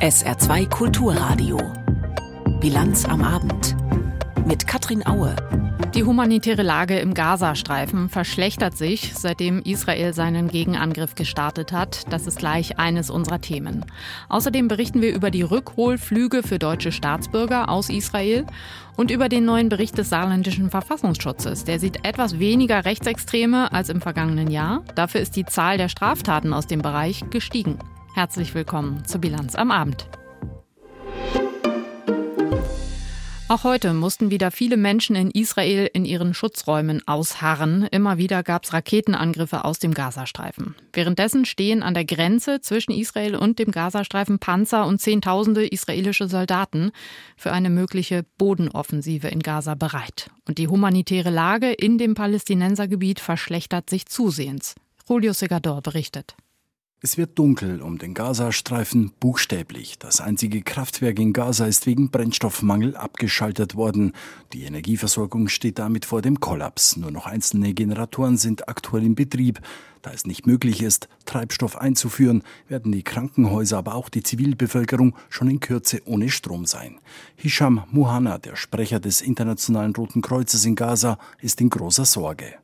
SR2 Kulturradio. Bilanz am Abend. Mit Katrin Aue. Die humanitäre Lage im Gazastreifen verschlechtert sich, seitdem Israel seinen Gegenangriff gestartet hat. Das ist gleich eines unserer Themen. Außerdem berichten wir über die Rückholflüge für deutsche Staatsbürger aus Israel und über den neuen Bericht des saarländischen Verfassungsschutzes. Der sieht etwas weniger Rechtsextreme als im vergangenen Jahr. Dafür ist die Zahl der Straftaten aus dem Bereich gestiegen. Herzlich willkommen zur Bilanz am Abend. Auch heute mussten wieder viele Menschen in Israel in ihren Schutzräumen ausharren. Immer wieder gab es Raketenangriffe aus dem Gazastreifen. Währenddessen stehen an der Grenze zwischen Israel und dem Gazastreifen Panzer und Zehntausende israelische Soldaten für eine mögliche Bodenoffensive in Gaza bereit. Und die humanitäre Lage in dem Palästinensergebiet verschlechtert sich zusehends. Julio Segador berichtet. Es wird dunkel um den Gazastreifen, buchstäblich. Das einzige Kraftwerk in Gaza ist wegen Brennstoffmangel abgeschaltet worden. Die Energieversorgung steht damit vor dem Kollaps. Nur noch einzelne Generatoren sind aktuell in Betrieb. Da es nicht möglich ist, Treibstoff einzuführen, werden die Krankenhäuser, aber auch die Zivilbevölkerung schon in Kürze ohne Strom sein. Hisham Muhanna, der Sprecher des Internationalen Roten Kreuzes in Gaza, ist in großer Sorge.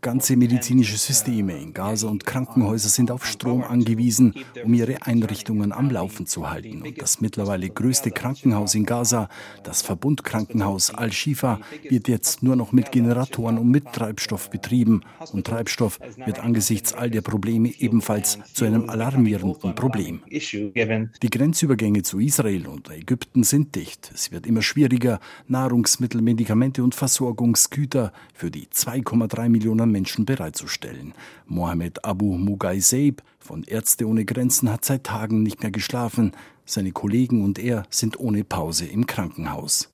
Ganze medizinische Systeme in Gaza und Krankenhäuser sind auf Strom angewiesen, um ihre Einrichtungen am Laufen zu halten. Und das mittlerweile größte Krankenhaus in Gaza, das Verbundkrankenhaus Al-Shifa, wird jetzt nur noch mit Generatoren und mit Treibstoff Treibstoff betrieben und Treibstoff wird angesichts all der Probleme ebenfalls zu einem alarmierenden Problem. Die Grenzübergänge zu Israel und Ägypten sind dicht. Es wird immer schwieriger, Nahrungsmittel, Medikamente und Versorgungsgüter für die 2,3 Millionen Menschen bereitzustellen. Mohammed Abu Mughaiseib von Ärzte ohne Grenzen hat seit Tagen nicht mehr geschlafen. Seine Kollegen und er sind ohne Pause im Krankenhaus.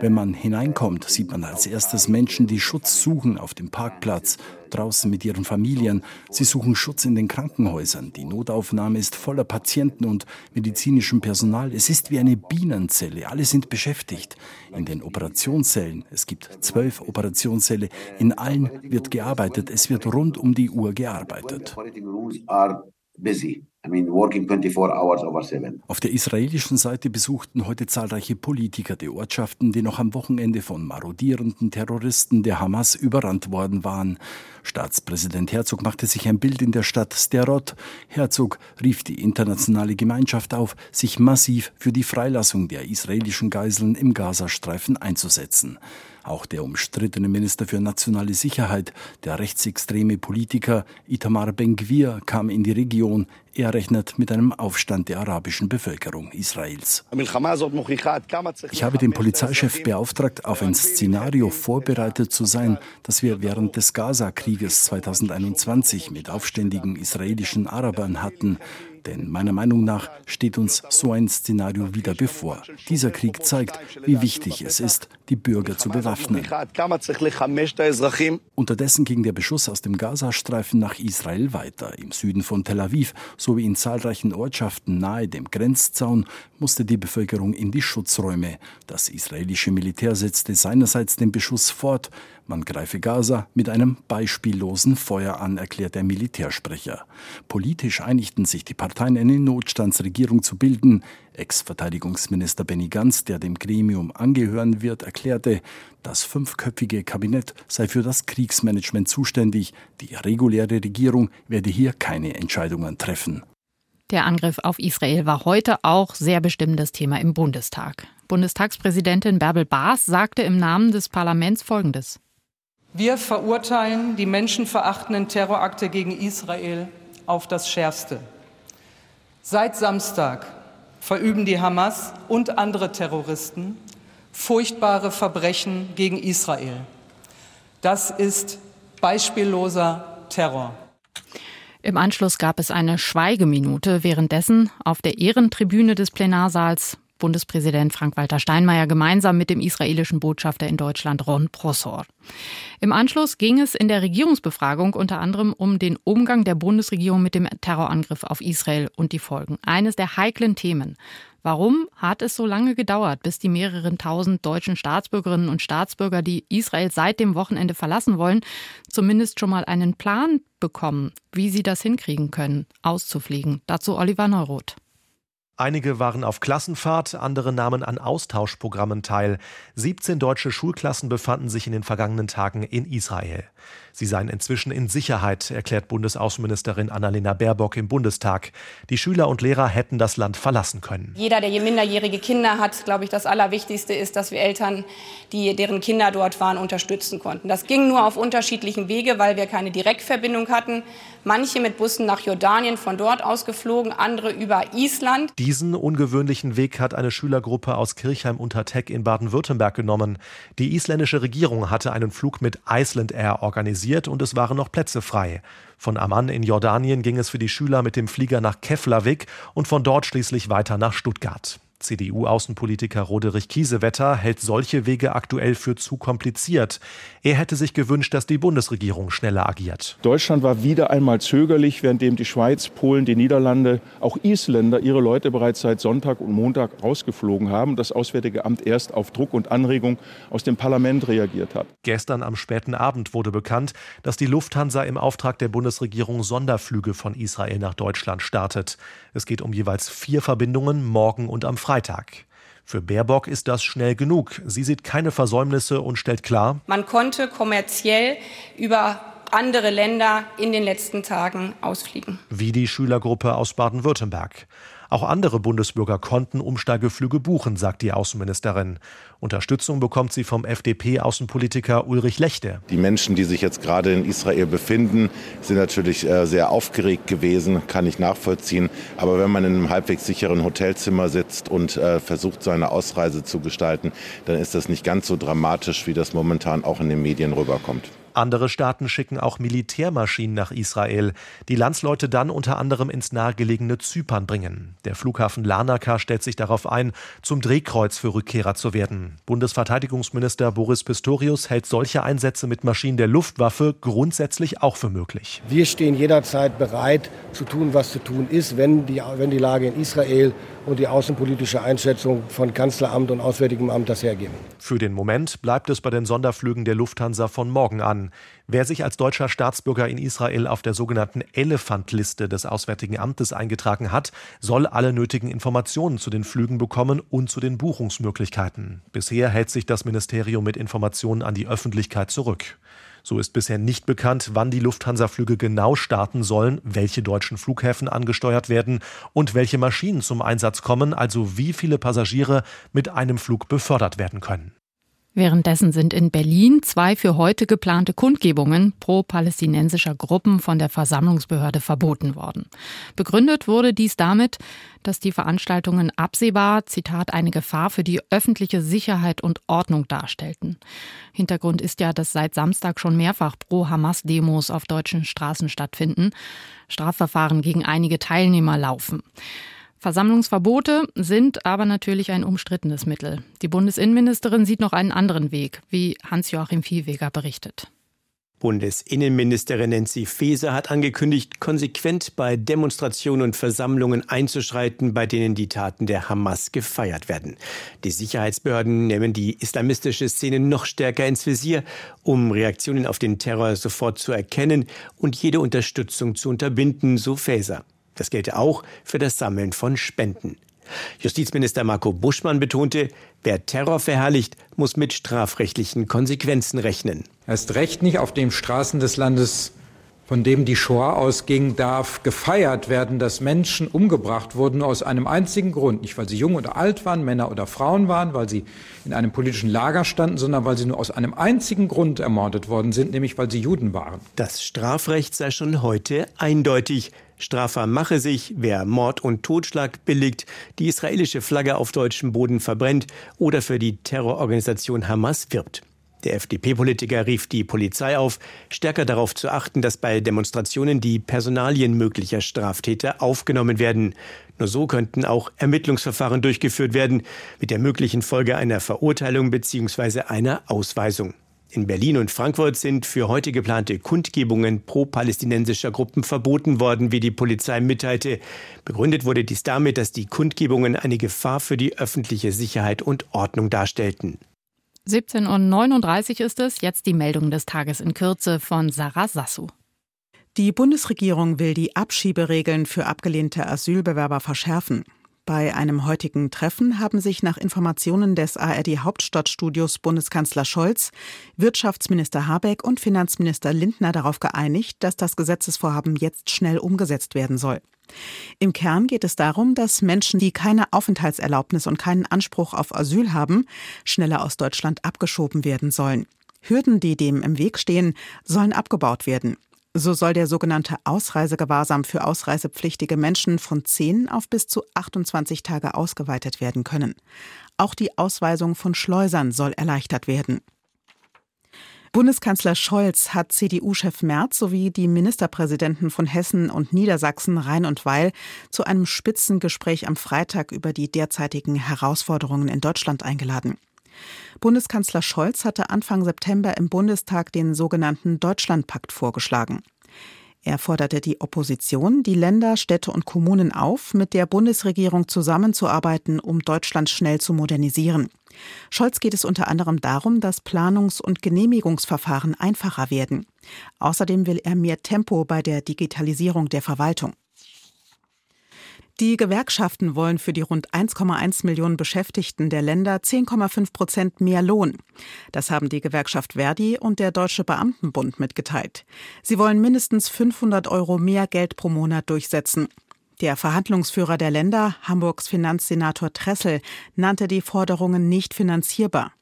Wenn man hineinkommt, sieht man als erstes Menschen, die Schutz suchen auf dem Parkplatz draußen mit ihren Familien. Sie suchen Schutz in den Krankenhäusern. Die Notaufnahme ist voller Patienten und medizinischem Personal. Es ist wie eine Bienenzelle. Alle sind beschäftigt. In den Operationszellen, es gibt zwölf Operationssäle, in allen wird gearbeitet. Es wird rund um die Uhr gearbeitet busy. I mean, working 24 hours over seven. Auf der israelischen Seite besuchten heute zahlreiche Politiker die Ortschaften, die noch am Wochenende von marodierenden Terroristen der Hamas überrannt worden waren. Staatspräsident Herzog machte sich ein Bild in der Stadt Sterot. Herzog rief die internationale Gemeinschaft auf, sich massiv für die Freilassung der israelischen Geiseln im Gazastreifen einzusetzen. Auch der umstrittene Minister für nationale Sicherheit, der rechtsextreme Politiker Itamar Ben-Gvir, kam in die Region. Er rechnet mit einem Aufstand der arabischen Bevölkerung Israels. Ich habe den Polizeichef beauftragt, auf ein Szenario vorbereitet zu sein, das wir während des Gaza-Krieges 2021 mit aufständigen israelischen Arabern hatten. Denn meiner Meinung nach steht uns so ein Szenario wieder bevor. Dieser Krieg zeigt, wie wichtig es ist, die Bürger zu bewaffnen. Unterdessen ging der Beschuss aus dem Gazastreifen nach Israel weiter. Im Süden von Tel Aviv sowie in zahlreichen Ortschaften nahe dem Grenzzaun musste die Bevölkerung in die Schutzräume. Das israelische Militär setzte seinerseits den Beschuss fort. Man greife Gaza mit einem beispiellosen Feuer an, erklärt der Militärsprecher. Politisch einigten sich die Parteien, eine Notstandsregierung zu bilden. Ex-Verteidigungsminister Benny Gantz, der dem Gremium angehören wird, erklärte, das fünfköpfige Kabinett sei für das Kriegsmanagement zuständig. Die reguläre Regierung werde hier keine Entscheidungen treffen. Der Angriff auf Israel war heute auch sehr bestimmendes Thema im Bundestag. Bundestagspräsidentin Bärbel Baas sagte im Namen des Parlaments Folgendes. Wir verurteilen die menschenverachtenden Terrorakte gegen Israel auf das Schärfste. Seit Samstag verüben die Hamas und andere Terroristen furchtbare Verbrechen gegen Israel. Das ist beispielloser Terror. Im Anschluss gab es eine Schweigeminute, währenddessen auf der Ehrentribüne des Plenarsaals Bundespräsident Frank-Walter Steinmeier gemeinsam mit dem israelischen Botschafter in Deutschland Ron Prosor. Im Anschluss ging es in der Regierungsbefragung unter anderem um den Umgang der Bundesregierung mit dem Terrorangriff auf Israel und die Folgen. Eines der heiklen Themen. Warum hat es so lange gedauert, bis die mehreren tausend deutschen Staatsbürgerinnen und Staatsbürger, die Israel seit dem Wochenende verlassen wollen, zumindest schon mal einen Plan bekommen, wie sie das hinkriegen können, auszufliegen? Dazu Oliver Neuroth. Einige waren auf Klassenfahrt, andere nahmen an Austauschprogrammen teil. 17 deutsche Schulklassen befanden sich in den vergangenen Tagen in Israel. Sie seien inzwischen in Sicherheit, erklärt Bundesaußenministerin Annalena Baerbock im Bundestag. Die Schüler und Lehrer hätten das Land verlassen können. Jeder, der minderjährige Kinder hat, glaube ich, das Allerwichtigste ist, dass wir Eltern, die deren Kinder dort waren, unterstützen konnten. Das ging nur auf unterschiedlichen Wege, weil wir keine Direktverbindung hatten. Manche mit Bussen nach Jordanien von dort aus geflogen, andere über Island. Diesen ungewöhnlichen Weg hat eine Schülergruppe aus Kirchheim unter Teck in Baden-Württemberg genommen. Die isländische Regierung hatte einen Flug mit Iceland Air organisiert organisiert und es waren noch Plätze frei. Von Amman in Jordanien ging es für die Schüler mit dem Flieger nach Keflavik und von dort schließlich weiter nach Stuttgart. CDU-Außenpolitiker Roderich Kiesewetter hält solche Wege aktuell für zu kompliziert. Er hätte sich gewünscht, dass die Bundesregierung schneller agiert. Deutschland war wieder einmal zögerlich, währenddem die Schweiz, Polen, die Niederlande, auch Isländer ihre Leute bereits seit Sonntag und Montag rausgeflogen haben. Das Auswärtige Amt erst auf Druck und Anregung aus dem Parlament reagiert hat. Gestern am späten Abend wurde bekannt, dass die Lufthansa im Auftrag der Bundesregierung Sonderflüge von Israel nach Deutschland startet. Es geht um jeweils vier Verbindungen morgen und am Freitag. Für Baerbock ist das schnell genug. Sie sieht keine Versäumnisse und stellt klar, man konnte kommerziell über andere Länder in den letzten Tagen ausfliegen. Wie die Schülergruppe aus Baden-Württemberg. Auch andere Bundesbürger konnten Umsteigeflüge buchen, sagt die Außenministerin. Unterstützung bekommt sie vom FDP-Außenpolitiker Ulrich Lechte. Die Menschen, die sich jetzt gerade in Israel befinden, sind natürlich äh, sehr aufgeregt gewesen, kann ich nachvollziehen. Aber wenn man in einem halbwegs sicheren Hotelzimmer sitzt und äh, versucht, seine Ausreise zu gestalten, dann ist das nicht ganz so dramatisch, wie das momentan auch in den Medien rüberkommt. Andere Staaten schicken auch Militärmaschinen nach Israel, die Landsleute dann unter anderem ins nahegelegene Zypern bringen. Der Flughafen Larnaca stellt sich darauf ein, zum Drehkreuz für Rückkehrer zu werden. Bundesverteidigungsminister Boris Pistorius hält solche Einsätze mit Maschinen der Luftwaffe grundsätzlich auch für möglich. Wir stehen jederzeit bereit zu tun, was zu tun ist, wenn die, wenn die Lage in Israel und die außenpolitische Einschätzung von Kanzleramt und Auswärtigem Amt das hergeben. Für den Moment bleibt es bei den Sonderflügen der Lufthansa von morgen an. Wer sich als deutscher Staatsbürger in Israel auf der sogenannten Elefantliste des Auswärtigen Amtes eingetragen hat, soll alle nötigen Informationen zu den Flügen bekommen und zu den Buchungsmöglichkeiten. Bisher hält sich das Ministerium mit Informationen an die Öffentlichkeit zurück. So ist bisher nicht bekannt, wann die Lufthansa-Flüge genau starten sollen, welche deutschen Flughäfen angesteuert werden und welche Maschinen zum Einsatz kommen, also wie viele Passagiere mit einem Flug befördert werden können. Währenddessen sind in Berlin zwei für heute geplante Kundgebungen pro-palästinensischer Gruppen von der Versammlungsbehörde verboten worden. Begründet wurde dies damit, dass die Veranstaltungen absehbar, Zitat, eine Gefahr für die öffentliche Sicherheit und Ordnung darstellten. Hintergrund ist ja, dass seit Samstag schon mehrfach Pro-Hamas-Demos auf deutschen Straßen stattfinden. Strafverfahren gegen einige Teilnehmer laufen. Versammlungsverbote sind aber natürlich ein umstrittenes Mittel. Die Bundesinnenministerin sieht noch einen anderen Weg, wie Hans-Joachim Viehweger berichtet. Bundesinnenministerin Nancy Faeser hat angekündigt, konsequent bei Demonstrationen und Versammlungen einzuschreiten, bei denen die Taten der Hamas gefeiert werden. Die Sicherheitsbehörden nehmen die islamistische Szene noch stärker ins Visier, um Reaktionen auf den Terror sofort zu erkennen und jede Unterstützung zu unterbinden, so Faeser. Das gelte auch für das Sammeln von Spenden. Justizminister Marco Buschmann betonte, wer Terror verherrlicht, muss mit strafrechtlichen Konsequenzen rechnen. Erst recht nicht auf den Straßen des Landes von dem die Shoah ausging, darf gefeiert werden, dass Menschen umgebracht wurden aus einem einzigen Grund. Nicht, weil sie jung oder alt waren, Männer oder Frauen waren, weil sie in einem politischen Lager standen, sondern weil sie nur aus einem einzigen Grund ermordet worden sind, nämlich weil sie Juden waren. Das Strafrecht sei schon heute eindeutig. Strafbar mache sich, wer Mord und Totschlag billigt, die israelische Flagge auf deutschem Boden verbrennt oder für die Terrororganisation Hamas wirbt. Der FDP-Politiker rief die Polizei auf, stärker darauf zu achten, dass bei Demonstrationen die Personalien möglicher Straftäter aufgenommen werden. Nur so könnten auch Ermittlungsverfahren durchgeführt werden, mit der möglichen Folge einer Verurteilung bzw. einer Ausweisung. In Berlin und Frankfurt sind für heute geplante Kundgebungen pro-palästinensischer Gruppen verboten worden, wie die Polizei mitteilte. Begründet wurde dies damit, dass die Kundgebungen eine Gefahr für die öffentliche Sicherheit und Ordnung darstellten. 17.39 Uhr ist es, jetzt die Meldung des Tages in Kürze von Sarah Sassu. Die Bundesregierung will die Abschieberegeln für abgelehnte Asylbewerber verschärfen. Bei einem heutigen Treffen haben sich nach Informationen des ARD Hauptstadtstudios Bundeskanzler Scholz, Wirtschaftsminister Habeck und Finanzminister Lindner darauf geeinigt, dass das Gesetzesvorhaben jetzt schnell umgesetzt werden soll. Im Kern geht es darum, dass Menschen, die keine Aufenthaltserlaubnis und keinen Anspruch auf Asyl haben, schneller aus Deutschland abgeschoben werden sollen. Hürden, die dem im Weg stehen, sollen abgebaut werden. So soll der sogenannte Ausreisegewahrsam für ausreisepflichtige Menschen von 10 auf bis zu 28 Tage ausgeweitet werden können. Auch die Ausweisung von Schleusern soll erleichtert werden. Bundeskanzler Scholz hat CDU-Chef Merz sowie die Ministerpräsidenten von Hessen und Niedersachsen Rhein und Weil zu einem Spitzengespräch am Freitag über die derzeitigen Herausforderungen in Deutschland eingeladen. Bundeskanzler Scholz hatte Anfang September im Bundestag den sogenannten Deutschlandpakt vorgeschlagen. Er forderte die Opposition, die Länder, Städte und Kommunen auf, mit der Bundesregierung zusammenzuarbeiten, um Deutschland schnell zu modernisieren. Scholz geht es unter anderem darum, dass Planungs- und Genehmigungsverfahren einfacher werden. Außerdem will er mehr Tempo bei der Digitalisierung der Verwaltung. Die Gewerkschaften wollen für die rund 1,1 Millionen Beschäftigten der Länder 10,5 Prozent mehr Lohn. Das haben die Gewerkschaft Verdi und der Deutsche Beamtenbund mitgeteilt. Sie wollen mindestens 500 Euro mehr Geld pro Monat durchsetzen. Der Verhandlungsführer der Länder, Hamburgs Finanzsenator Tressel, nannte die Forderungen nicht finanzierbar.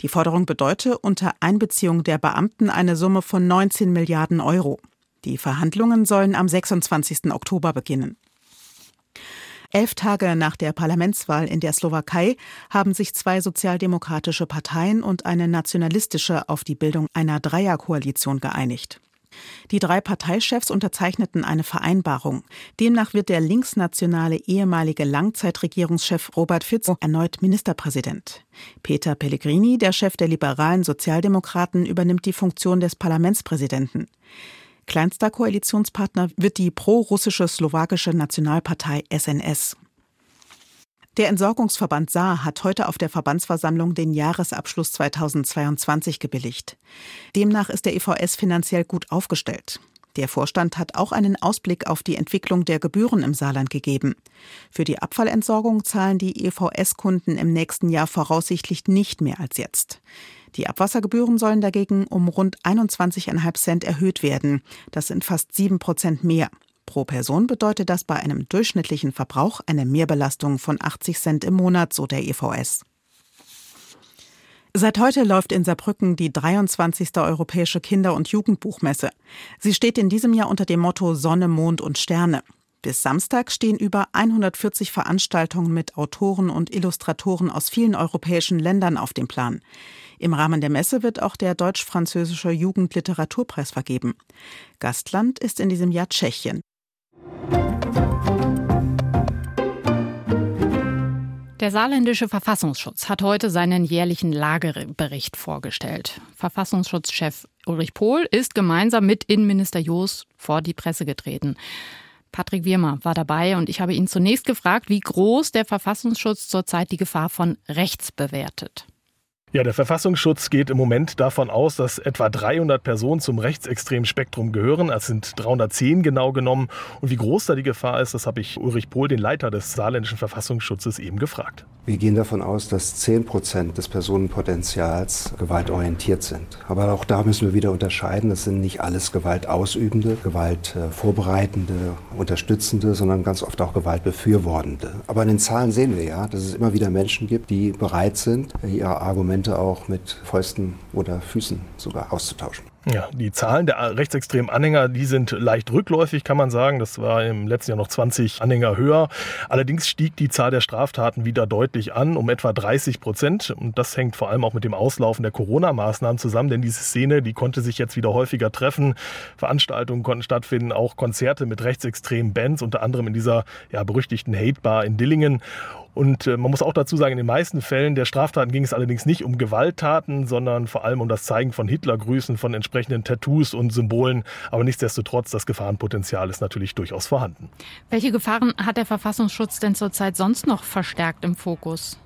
Die Forderung bedeute unter Einbeziehung der Beamten eine Summe von 19 Milliarden Euro. Die Verhandlungen sollen am 26. Oktober beginnen. Elf Tage nach der Parlamentswahl in der Slowakei haben sich zwei sozialdemokratische Parteien und eine nationalistische auf die Bildung einer Dreierkoalition geeinigt. Die drei Parteichefs unterzeichneten eine Vereinbarung. Demnach wird der linksnationale ehemalige Langzeitregierungschef Robert Fico erneut Ministerpräsident. Peter Pellegrini, der Chef der liberalen Sozialdemokraten, übernimmt die Funktion des Parlamentspräsidenten. Kleinster Koalitionspartner wird die pro-russische slowakische Nationalpartei SNS. Der Entsorgungsverband Saar hat heute auf der Verbandsversammlung den Jahresabschluss 2022 gebilligt. Demnach ist der EVS finanziell gut aufgestellt. Der Vorstand hat auch einen Ausblick auf die Entwicklung der Gebühren im Saarland gegeben. Für die Abfallentsorgung zahlen die EVS-Kunden im nächsten Jahr voraussichtlich nicht mehr als jetzt. Die Abwassergebühren sollen dagegen um rund 21,5 Cent erhöht werden. Das sind fast 7 Prozent mehr. Pro Person bedeutet das bei einem durchschnittlichen Verbrauch eine Mehrbelastung von 80 Cent im Monat, so der EVS. Seit heute läuft in Saarbrücken die 23. Europäische Kinder- und Jugendbuchmesse. Sie steht in diesem Jahr unter dem Motto Sonne, Mond und Sterne. Bis Samstag stehen über 140 Veranstaltungen mit Autoren und Illustratoren aus vielen europäischen Ländern auf dem Plan. Im Rahmen der Messe wird auch der deutsch-französische Jugendliteraturpreis vergeben. Gastland ist in diesem Jahr Tschechien. Der saarländische Verfassungsschutz hat heute seinen jährlichen Lagebericht vorgestellt. Verfassungsschutzchef Ulrich Pohl ist gemeinsam mit Innenminister Joos vor die Presse getreten. Patrick Wirmer war dabei und ich habe ihn zunächst gefragt, wie groß der Verfassungsschutz zurzeit die Gefahr von rechts bewertet. Ja, der Verfassungsschutz geht im Moment davon aus, dass etwa 300 Personen zum rechtsextremen Spektrum gehören. Es sind 310 genau genommen. Und wie groß da die Gefahr ist, das habe ich Ulrich Pohl, den Leiter des saarländischen Verfassungsschutzes, eben gefragt. Wir gehen davon aus, dass 10 Prozent des Personenpotenzials gewaltorientiert sind. Aber auch da müssen wir wieder unterscheiden. Das sind nicht alles gewaltausübende, gewaltvorbereitende, unterstützende, sondern ganz oft auch gewaltbefürwortende. Aber in den Zahlen sehen wir ja, dass es immer wieder Menschen gibt, die bereit sind, ihre Argumente Argumente auch mit Fäusten oder Füßen sogar auszutauschen. Ja, die Zahlen der rechtsextremen Anhänger, die sind leicht rückläufig, kann man sagen. Das war im letzten Jahr noch 20 Anhänger höher. Allerdings stieg die Zahl der Straftaten wieder deutlich an, um etwa 30 Prozent. Und das hängt vor allem auch mit dem Auslaufen der Corona-Maßnahmen zusammen, denn diese Szene, die konnte sich jetzt wieder häufiger treffen. Veranstaltungen konnten stattfinden, auch Konzerte mit rechtsextremen Bands, unter anderem in dieser ja, berüchtigten Hate Bar in Dillingen. Und äh, man muss auch dazu sagen, in den meisten Fällen der Straftaten ging es allerdings nicht um Gewalttaten, sondern vor allem um das Zeigen von Hitlergrüßen, von entsprechenden Tattoos und Symbolen. Aber nichtsdestotrotz, das Gefahrenpotenzial ist natürlich durchaus vorhanden. Welche Gefahren hat der Verfassungsschutz denn zurzeit sonst noch verstärkt im Fokus?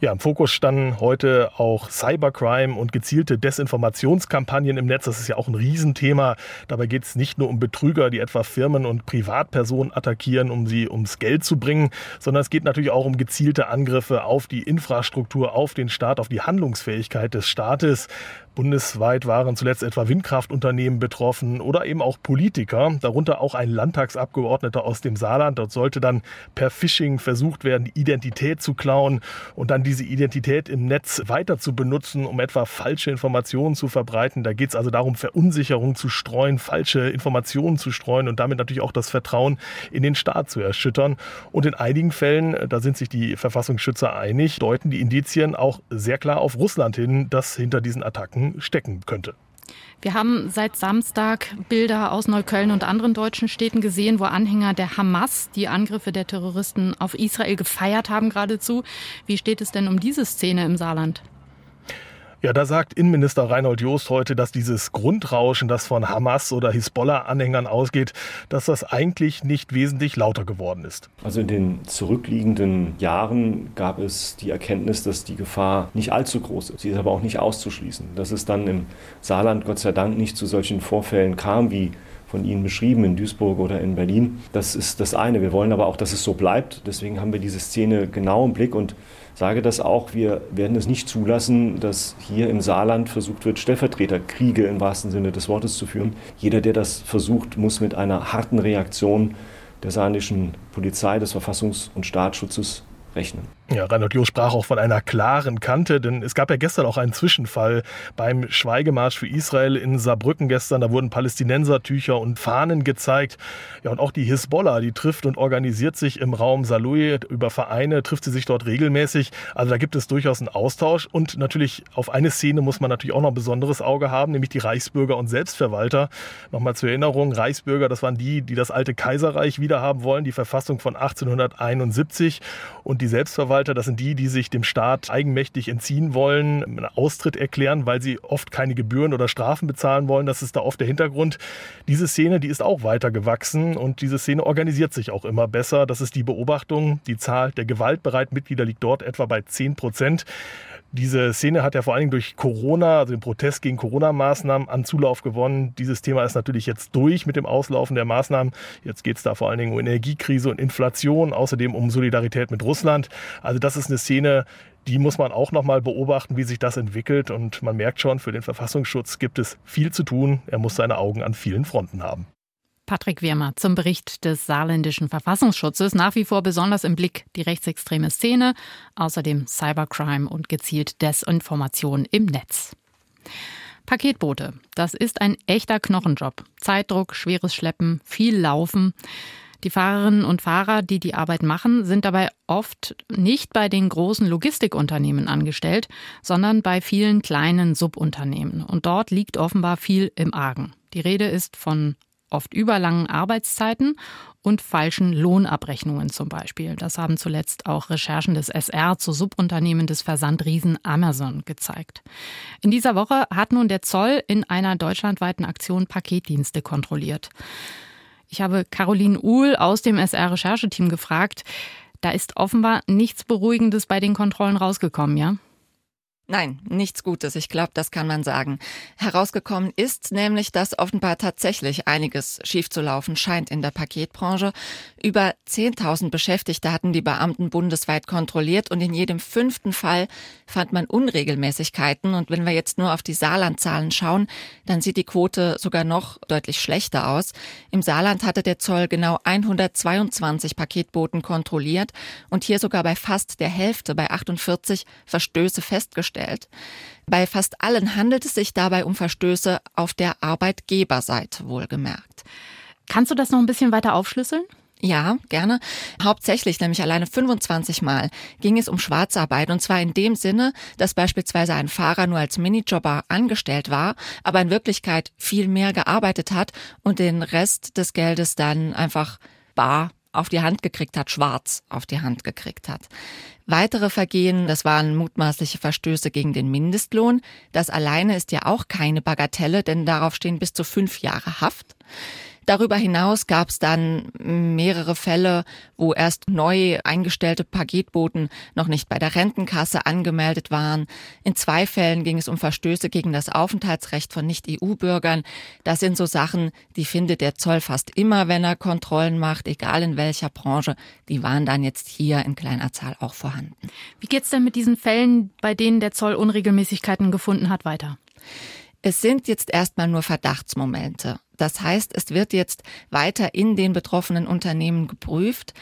Ja, im Fokus standen heute auch Cybercrime und gezielte Desinformationskampagnen im Netz. Das ist ja auch ein Riesenthema. Dabei geht es nicht nur um Betrüger, die etwa Firmen und Privatpersonen attackieren, um sie ums Geld zu bringen, sondern es geht natürlich auch um gezielte Angriffe auf die Infrastruktur, auf den Staat, auf die Handlungsfähigkeit des Staates. Bundesweit waren zuletzt etwa Windkraftunternehmen betroffen oder eben auch Politiker, darunter auch ein Landtagsabgeordneter aus dem Saarland. Dort sollte dann per Phishing versucht werden, die Identität zu klauen und dann diese Identität im Netz weiter zu benutzen, um etwa falsche Informationen zu verbreiten. Da geht es also darum, Verunsicherung zu streuen, falsche Informationen zu streuen und damit natürlich auch das Vertrauen in den Staat zu erschüttern. Und in einigen Fällen, da sind sich die Verfassungsschützer einig, deuten die Indizien auch sehr klar auf Russland hin, das hinter diesen Attacken Gedanken stecken könnte. Wir haben seit Samstag Bilder aus Neukölln und anderen deutschen Städten gesehen, wo Anhänger der Hamas die Angriffe der Terroristen auf Israel gefeiert haben geradezu. Wie steht es denn um diese Szene im Saarland? Ja, da sagt Innenminister Reinhold Joost heute, dass dieses Grundrauschen, das von Hamas oder Hisbollah-Anhängern ausgeht, dass das eigentlich nicht wesentlich lauter geworden ist. Also in den zurückliegenden Jahren gab es die Erkenntnis, dass die Gefahr nicht allzu groß ist. Sie ist aber auch nicht auszuschließen. Dass es dann im Saarland Gott sei Dank nicht zu solchen Vorfällen kam wie von Ihnen beschrieben in Duisburg oder in Berlin. Das ist das eine. Wir wollen aber auch, dass es so bleibt. Deswegen haben wir diese Szene genau im Blick und sage das auch, wir werden es nicht zulassen, dass hier im Saarland versucht wird, Stellvertreterkriege im wahrsten Sinne des Wortes zu führen. Jeder, der das versucht, muss mit einer harten Reaktion der saarländischen Polizei, des Verfassungs- und Staatsschutzes rechnen. Ja, Reinhold Joh sprach auch von einer klaren Kante, denn es gab ja gestern auch einen Zwischenfall beim Schweigemarsch für Israel in Saarbrücken gestern. Da wurden Palästinensertücher und Fahnen gezeigt. Ja, und auch die Hisbollah, die trifft und organisiert sich im Raum Salouy über Vereine, trifft sie sich dort regelmäßig. Also da gibt es durchaus einen Austausch. Und natürlich auf eine Szene muss man natürlich auch noch ein besonderes Auge haben, nämlich die Reichsbürger und Selbstverwalter. Nochmal zur Erinnerung, Reichsbürger, das waren die, die das alte Kaiserreich wiederhaben wollen, die Verfassung von 1871. Und die Selbstverwalter Gastarbeiter, das sind die, die sich dem Staat eigenmächtig entziehen wollen, einen Austritt erklären, weil sie oft keine Gebühren oder Strafen bezahlen wollen. Das ist da oft der Hintergrund. Diese Szene, die ist auch weiter gewachsen und diese Szene organisiert sich auch immer besser. Das ist die Beobachtung. Die Zahl der gewaltbereiten Mitglieder liegt dort etwa bei 10 Prozent. Diese Szene hat ja vor allen Dingen durch Corona, also den Protest gegen Corona-Maßnahmen an Zulauf gewonnen. Dieses Thema ist natürlich jetzt durch mit dem Auslaufen der Maßnahmen. Jetzt geht es da vor allen Dingen um Energiekrise und Inflation, außerdem um Solidarität mit Russland. Also das ist eine Szene, die muss man auch noch mal beobachten, wie sich das entwickelt. Und man merkt schon, für den Verfassungsschutz gibt es viel zu tun. Er muss seine Augen an vielen Fronten haben. Patrick Wirmer zum Bericht des saarländischen Verfassungsschutzes. Nach wie vor besonders im Blick die rechtsextreme Szene, außerdem Cybercrime und gezielt Desinformation im Netz. Paketboote, das ist ein echter Knochenjob. Zeitdruck, schweres Schleppen, viel Laufen. Die Fahrerinnen und Fahrer, die die Arbeit machen, sind dabei oft nicht bei den großen Logistikunternehmen angestellt, sondern bei vielen kleinen Subunternehmen. Und dort liegt offenbar viel im Argen. Die Rede ist von oft überlangen Arbeitszeiten und falschen Lohnabrechnungen zum Beispiel. Das haben zuletzt auch Recherchen des SR zu Subunternehmen des Versandriesen Amazon gezeigt. In dieser Woche hat nun der Zoll in einer deutschlandweiten Aktion Paketdienste kontrolliert. Ich habe Caroline Uhl aus dem SR-Rechercheteam gefragt. Da ist offenbar nichts Beruhigendes bei den Kontrollen rausgekommen, ja? Nein, nichts Gutes, ich glaube, das kann man sagen. Herausgekommen ist nämlich, dass offenbar tatsächlich einiges schiefzulaufen scheint in der Paketbranche. Über 10.000 Beschäftigte hatten die Beamten bundesweit kontrolliert und in jedem fünften Fall fand man Unregelmäßigkeiten. Und wenn wir jetzt nur auf die Saarlandzahlen schauen, dann sieht die Quote sogar noch deutlich schlechter aus. Im Saarland hatte der Zoll genau 122 Paketboten kontrolliert und hier sogar bei fast der Hälfte, bei 48 Verstöße festgestellt gestellt. Bei fast allen handelt es sich dabei um Verstöße auf der Arbeitgeberseite wohlgemerkt. Kannst du das noch ein bisschen weiter aufschlüsseln? Ja, gerne. Hauptsächlich, nämlich alleine 25 Mal, ging es um Schwarzarbeit. Und zwar in dem Sinne, dass beispielsweise ein Fahrer nur als Minijobber angestellt war, aber in Wirklichkeit viel mehr gearbeitet hat und den Rest des Geldes dann einfach bar auf die Hand gekriegt hat, schwarz auf die Hand gekriegt hat. Weitere Vergehen, das waren mutmaßliche Verstöße gegen den Mindestlohn. Das alleine ist ja auch keine Bagatelle, denn darauf stehen bis zu fünf Jahre Haft. Darüber hinaus gab es dann mehrere Fälle, wo erst neu eingestellte Paketboten noch nicht bei der Rentenkasse angemeldet waren. In zwei Fällen ging es um Verstöße gegen das Aufenthaltsrecht von Nicht-EU-Bürgern. Das sind so Sachen, die findet der Zoll fast immer, wenn er Kontrollen macht, egal in welcher Branche. Die waren dann jetzt hier in kleiner Zahl auch vorhanden. Wie geht's denn mit diesen Fällen, bei denen der Zoll Unregelmäßigkeiten gefunden hat, weiter? Es sind jetzt erstmal nur Verdachtsmomente. Das heißt, es wird jetzt weiter in den betroffenen Unternehmen geprüft.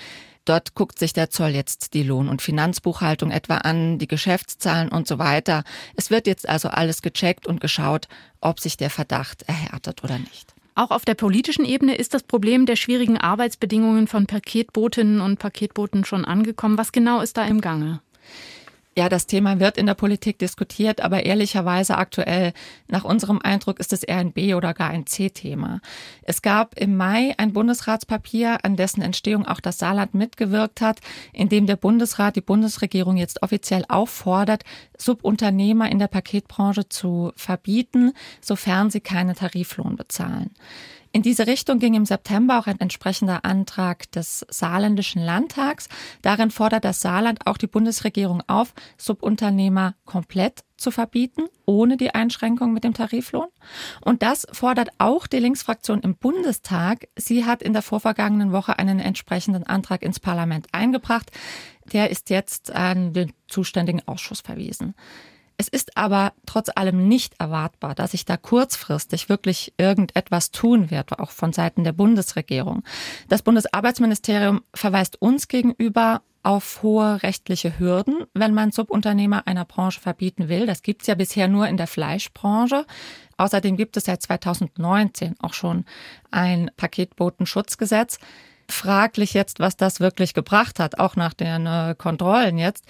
Dort guckt sich der Zoll jetzt die Lohn- und Finanzbuchhaltung etwa an, die Geschäftszahlen und so weiter. Es wird jetzt also alles gecheckt und geschaut, ob sich der Verdacht erhärtet oder nicht. Auch auf der politischen Ebene ist das Problem der schwierigen Arbeitsbedingungen von Paketbotinnen und Paketboten schon angekommen. Was genau ist da im Gange? Ja, das Thema wird in der Politik diskutiert, aber ehrlicherweise aktuell, nach unserem Eindruck, ist es eher ein B- oder gar ein C-Thema. Es gab im Mai ein Bundesratspapier, an dessen Entstehung auch das Saarland mitgewirkt hat, in dem der Bundesrat die Bundesregierung jetzt offiziell auffordert, Subunternehmer in der Paketbranche zu verbieten, sofern sie keinen Tariflohn bezahlen. In diese Richtung ging im September auch ein entsprechender Antrag des saarländischen Landtags. Darin fordert das Saarland auch die Bundesregierung auf, Subunternehmer komplett zu verbieten, ohne die Einschränkung mit dem Tariflohn. Und das fordert auch die Linksfraktion im Bundestag. Sie hat in der vorvergangenen Woche einen entsprechenden Antrag ins Parlament eingebracht. Der ist jetzt an den zuständigen Ausschuss verwiesen. Es ist aber trotz allem nicht erwartbar, dass sich da kurzfristig wirklich irgendetwas tun wird, auch von Seiten der Bundesregierung. Das Bundesarbeitsministerium verweist uns gegenüber auf hohe rechtliche Hürden, wenn man Subunternehmer einer Branche verbieten will. Das gibt es ja bisher nur in der Fleischbranche. Außerdem gibt es seit 2019 auch schon ein Paketbotenschutzgesetz. Fraglich jetzt, was das wirklich gebracht hat, auch nach den äh, Kontrollen jetzt.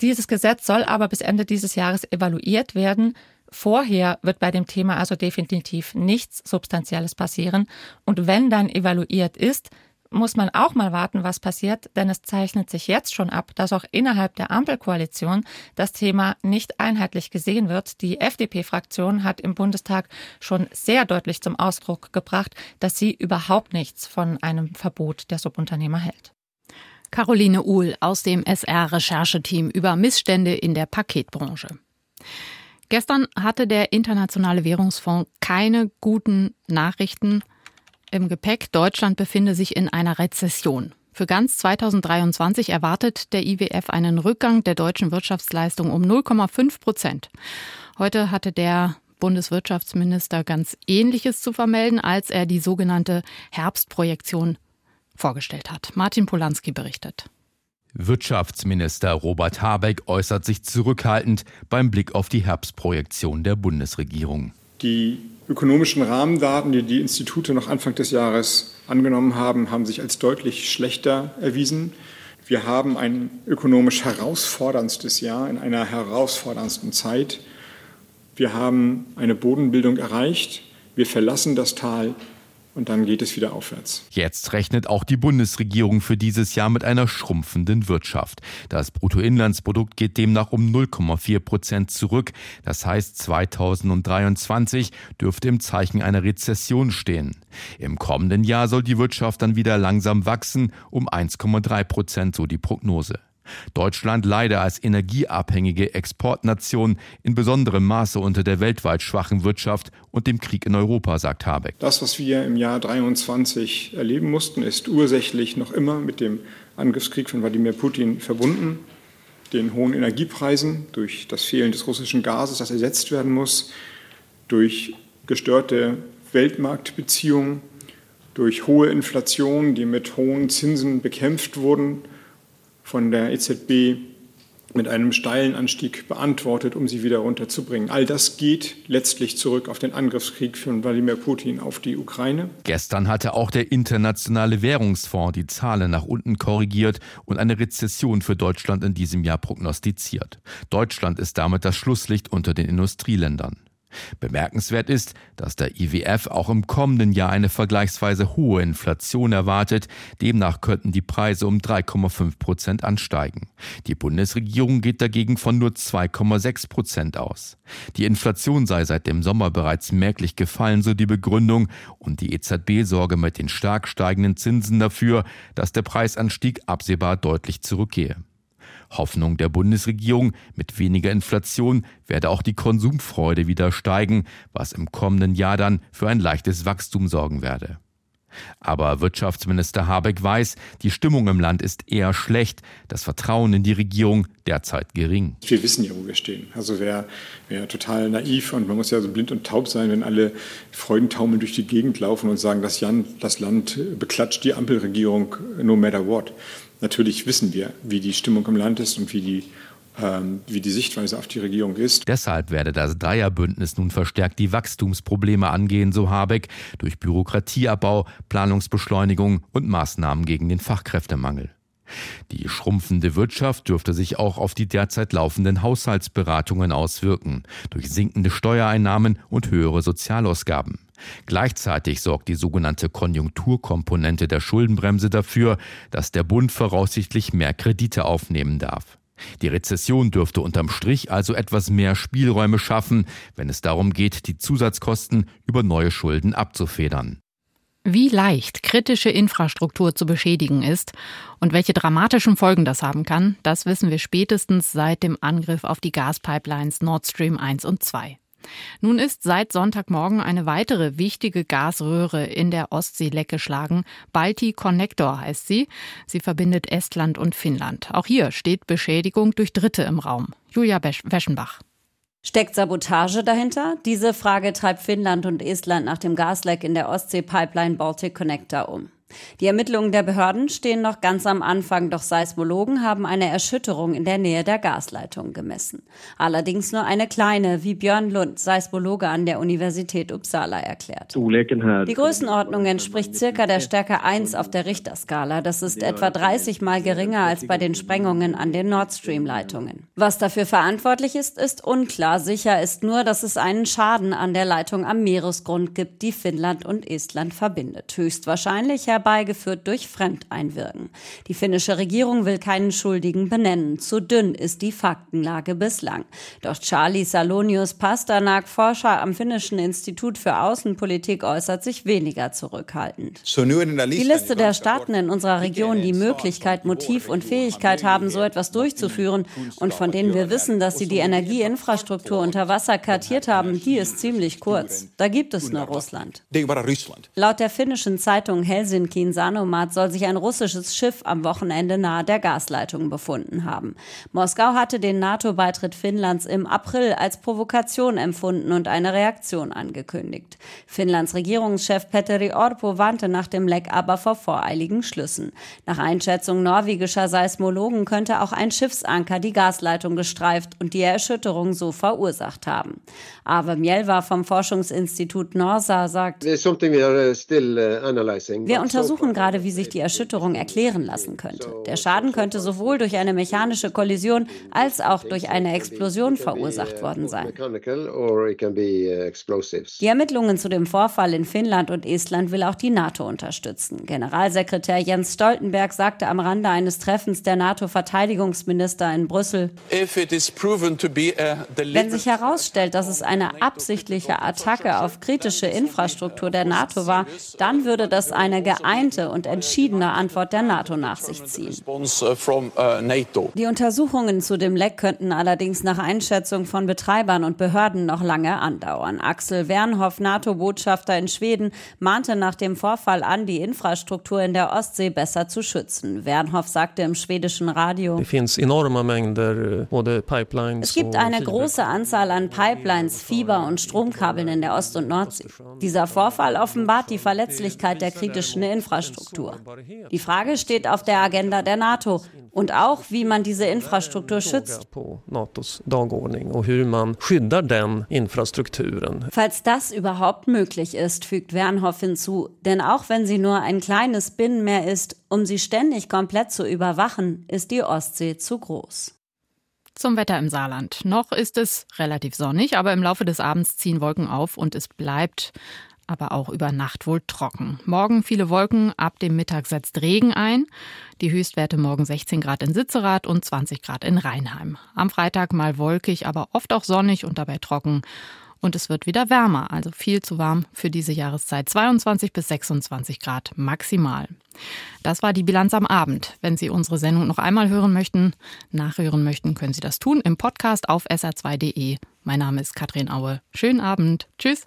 Dieses Gesetz soll aber bis Ende dieses Jahres evaluiert werden. Vorher wird bei dem Thema also definitiv nichts Substanzielles passieren. Und wenn dann evaluiert ist, muss man auch mal warten, was passiert, denn es zeichnet sich jetzt schon ab, dass auch innerhalb der Ampelkoalition das Thema nicht einheitlich gesehen wird. Die FDP-Fraktion hat im Bundestag schon sehr deutlich zum Ausdruck gebracht, dass sie überhaupt nichts von einem Verbot der Subunternehmer hält. Caroline Uhl aus dem SR-Rechercheteam über Missstände in der Paketbranche. Gestern hatte der Internationale Währungsfonds keine guten Nachrichten im Gepäck. Deutschland befinde sich in einer Rezession. Für ganz 2023 erwartet der IWF einen Rückgang der deutschen Wirtschaftsleistung um 0,5 Prozent. Heute hatte der Bundeswirtschaftsminister ganz Ähnliches zu vermelden, als er die sogenannte Herbstprojektion vorgestellt hat. Martin Polanski berichtet. Wirtschaftsminister Robert Habeck äußert sich zurückhaltend beim Blick auf die Herbstprojektion der Bundesregierung. Die ökonomischen Rahmendaten, die die Institute noch Anfang des Jahres angenommen haben, haben sich als deutlich schlechter erwiesen. Wir haben ein ökonomisch herausforderndstes Jahr in einer herausforderndsten Zeit. Wir haben eine Bodenbildung erreicht. Wir verlassen das Tal und dann geht es wieder aufwärts. Jetzt rechnet auch die Bundesregierung für dieses Jahr mit einer schrumpfenden Wirtschaft. Das Bruttoinlandsprodukt geht demnach um 0,4 Prozent zurück. Das heißt, 2023 dürfte im Zeichen einer Rezession stehen. Im kommenden Jahr soll die Wirtschaft dann wieder langsam wachsen, um 1,3 Prozent, so die Prognose. Deutschland leide als energieabhängige Exportnation in besonderem Maße unter der weltweit schwachen Wirtschaft und dem Krieg in Europa, sagt Habeck. Das, was wir im Jahr 23 erleben mussten, ist ursächlich noch immer mit dem Angriffskrieg von Wladimir Putin verbunden. Den hohen Energiepreisen durch das Fehlen des russischen Gases, das ersetzt werden muss, durch gestörte Weltmarktbeziehungen, durch hohe Inflation, die mit hohen Zinsen bekämpft wurden von der EZB mit einem steilen Anstieg beantwortet, um sie wieder runterzubringen. All das geht letztlich zurück auf den Angriffskrieg von Wladimir Putin auf die Ukraine. Gestern hatte auch der Internationale Währungsfonds die Zahlen nach unten korrigiert und eine Rezession für Deutschland in diesem Jahr prognostiziert. Deutschland ist damit das Schlusslicht unter den Industrieländern. Bemerkenswert ist, dass der IWF auch im kommenden Jahr eine vergleichsweise hohe Inflation erwartet. Demnach könnten die Preise um 3,5 Prozent ansteigen. Die Bundesregierung geht dagegen von nur 2,6 Prozent aus. Die Inflation sei seit dem Sommer bereits merklich gefallen, so die Begründung, und die EZB sorge mit den stark steigenden Zinsen dafür, dass der Preisanstieg absehbar deutlich zurückgehe. Hoffnung der Bundesregierung, mit weniger Inflation werde auch die Konsumfreude wieder steigen, was im kommenden Jahr dann für ein leichtes Wachstum sorgen werde. Aber Wirtschaftsminister Habeck weiß, die Stimmung im Land ist eher schlecht, das Vertrauen in die Regierung derzeit gering. Wir wissen ja, wo wir stehen. Also wer, wer total naiv und man muss ja so blind und taub sein, wenn alle Freudentaumeln durch die Gegend laufen und sagen, das, Jan, das Land beklatscht die Ampelregierung no matter what. Natürlich wissen wir, wie die Stimmung im Land ist und wie die ähm, wie die Sichtweise auf die Regierung ist. Deshalb werde das Dreierbündnis nun verstärkt die Wachstumsprobleme angehen, so Habeck, durch Bürokratieabbau, Planungsbeschleunigung und Maßnahmen gegen den Fachkräftemangel. Die schrumpfende Wirtschaft dürfte sich auch auf die derzeit laufenden Haushaltsberatungen auswirken, durch sinkende Steuereinnahmen und höhere Sozialausgaben. Gleichzeitig sorgt die sogenannte Konjunkturkomponente der Schuldenbremse dafür, dass der Bund voraussichtlich mehr Kredite aufnehmen darf. Die Rezession dürfte unterm Strich also etwas mehr Spielräume schaffen, wenn es darum geht, die Zusatzkosten über neue Schulden abzufedern. Wie leicht kritische Infrastruktur zu beschädigen ist und welche dramatischen Folgen das haben kann, das wissen wir spätestens seit dem Angriff auf die Gaspipelines Nord Stream 1 und 2. Nun ist seit Sonntagmorgen eine weitere wichtige Gasröhre in der Ostsee leckgeschlagen. Balti Connector heißt sie. Sie verbindet Estland und Finnland. Auch hier steht Beschädigung durch Dritte im Raum. Julia Weschenbach. Steckt Sabotage dahinter? Diese Frage treibt Finnland und Estland nach dem Gasleck in der Ostsee-Pipeline Baltic Connector um. Die Ermittlungen der Behörden stehen noch ganz am Anfang, doch Seismologen haben eine Erschütterung in der Nähe der Gasleitung gemessen. Allerdings nur eine kleine, wie Björn Lund, Seismologe an der Universität Uppsala, erklärt. Die Größenordnung entspricht circa der Stärke 1 auf der Richterskala. Das ist etwa 30 mal geringer als bei den Sprengungen an den Nord Stream-Leitungen. Was dafür verantwortlich ist, ist unklar. Sicher ist nur, dass es einen Schaden an der Leitung am Meeresgrund gibt, die Finnland und Estland verbindet. Höchstwahrscheinlich herbeigeführt durch Fremdeinwirken. Die finnische Regierung will keinen Schuldigen benennen. Zu dünn ist die Faktenlage bislang. Doch Charlie Salonius Pasternak, Forscher am finnischen Institut für Außenpolitik, äußert sich weniger zurückhaltend. Die Liste der Staaten in unserer Region, die Möglichkeit, Motiv und Fähigkeit haben, so etwas durchzuführen und von denen wir wissen, dass sie die Energieinfrastruktur unter Wasser kartiert haben, die ist ziemlich kurz. Da gibt es nur Russland. Laut der finnischen Zeitung Helsinki Helsinki Sanomat soll sich ein russisches Schiff am Wochenende nahe der Gasleitung befunden haben. Moskau hatte den NATO-Beitritt Finnlands im April als Provokation empfunden und eine Reaktion angekündigt. Finnlands Regierungschef Petteri Orpo warnte nach dem Leck aber vor voreiligen Schlüssen. Nach Einschätzung norwegischer Seismologen könnte auch ein Schiffsanker die Gasleitung gestreift und die Erschütterung so verursacht haben. Ave Mjelva vom Forschungsinstitut Norsa sagt, uh, uh, wir untersuchen gerade, wie sich die Erschütterung erklären lassen könnte. Der Schaden könnte sowohl durch eine mechanische Kollision als auch durch eine Explosion verursacht worden sein. Die Ermittlungen zu dem Vorfall in Finnland und Estland will auch die NATO unterstützen. Generalsekretär Jens Stoltenberg sagte am Rande eines Treffens der NATO-Verteidigungsminister in Brüssel, wenn sich herausstellt, dass es eine absichtliche Attacke auf kritische Infrastruktur der NATO war, dann würde das eine geeinte und entschiedene Antwort der NATO nach sich ziehen. Die Untersuchungen zu dem Leck könnten allerdings nach Einschätzung von Betreibern und Behörden noch lange andauern. Axel Wernhoff, NATO-Botschafter in Schweden, mahnte nach dem Vorfall an, die Infrastruktur in der Ostsee besser zu schützen. Wernhoff sagte im schwedischen Radio, es gibt eine große Anzahl an Pipelines, Fieber und Stromkabeln in der Ost- und Nordsee. Dieser Vorfall offenbart die Verletzlichkeit der kritischen Infrastruktur. Die Frage steht auf der Agenda der NATO und auch, wie man diese Infrastruktur schützt. Falls das überhaupt möglich ist, fügt Wernhoff hinzu, denn auch wenn sie nur ein kleines Binnenmeer ist, um sie ständig komplett zu überwachen, ist die Ostsee zu groß. Zum Wetter im Saarland. Noch ist es relativ sonnig, aber im Laufe des Abends ziehen Wolken auf und es bleibt aber auch über Nacht wohl trocken. Morgen viele Wolken, ab dem Mittag setzt Regen ein. Die Höchstwerte morgen 16 Grad in Sitzerath und 20 Grad in Rheinheim. Am Freitag mal wolkig, aber oft auch sonnig und dabei trocken. Und es wird wieder wärmer, also viel zu warm für diese Jahreszeit. 22 bis 26 Grad maximal. Das war die Bilanz am Abend. Wenn Sie unsere Sendung noch einmal hören möchten, nachhören möchten, können Sie das tun im Podcast auf sr2.de. Mein Name ist Katrin Aue. Schönen Abend. Tschüss.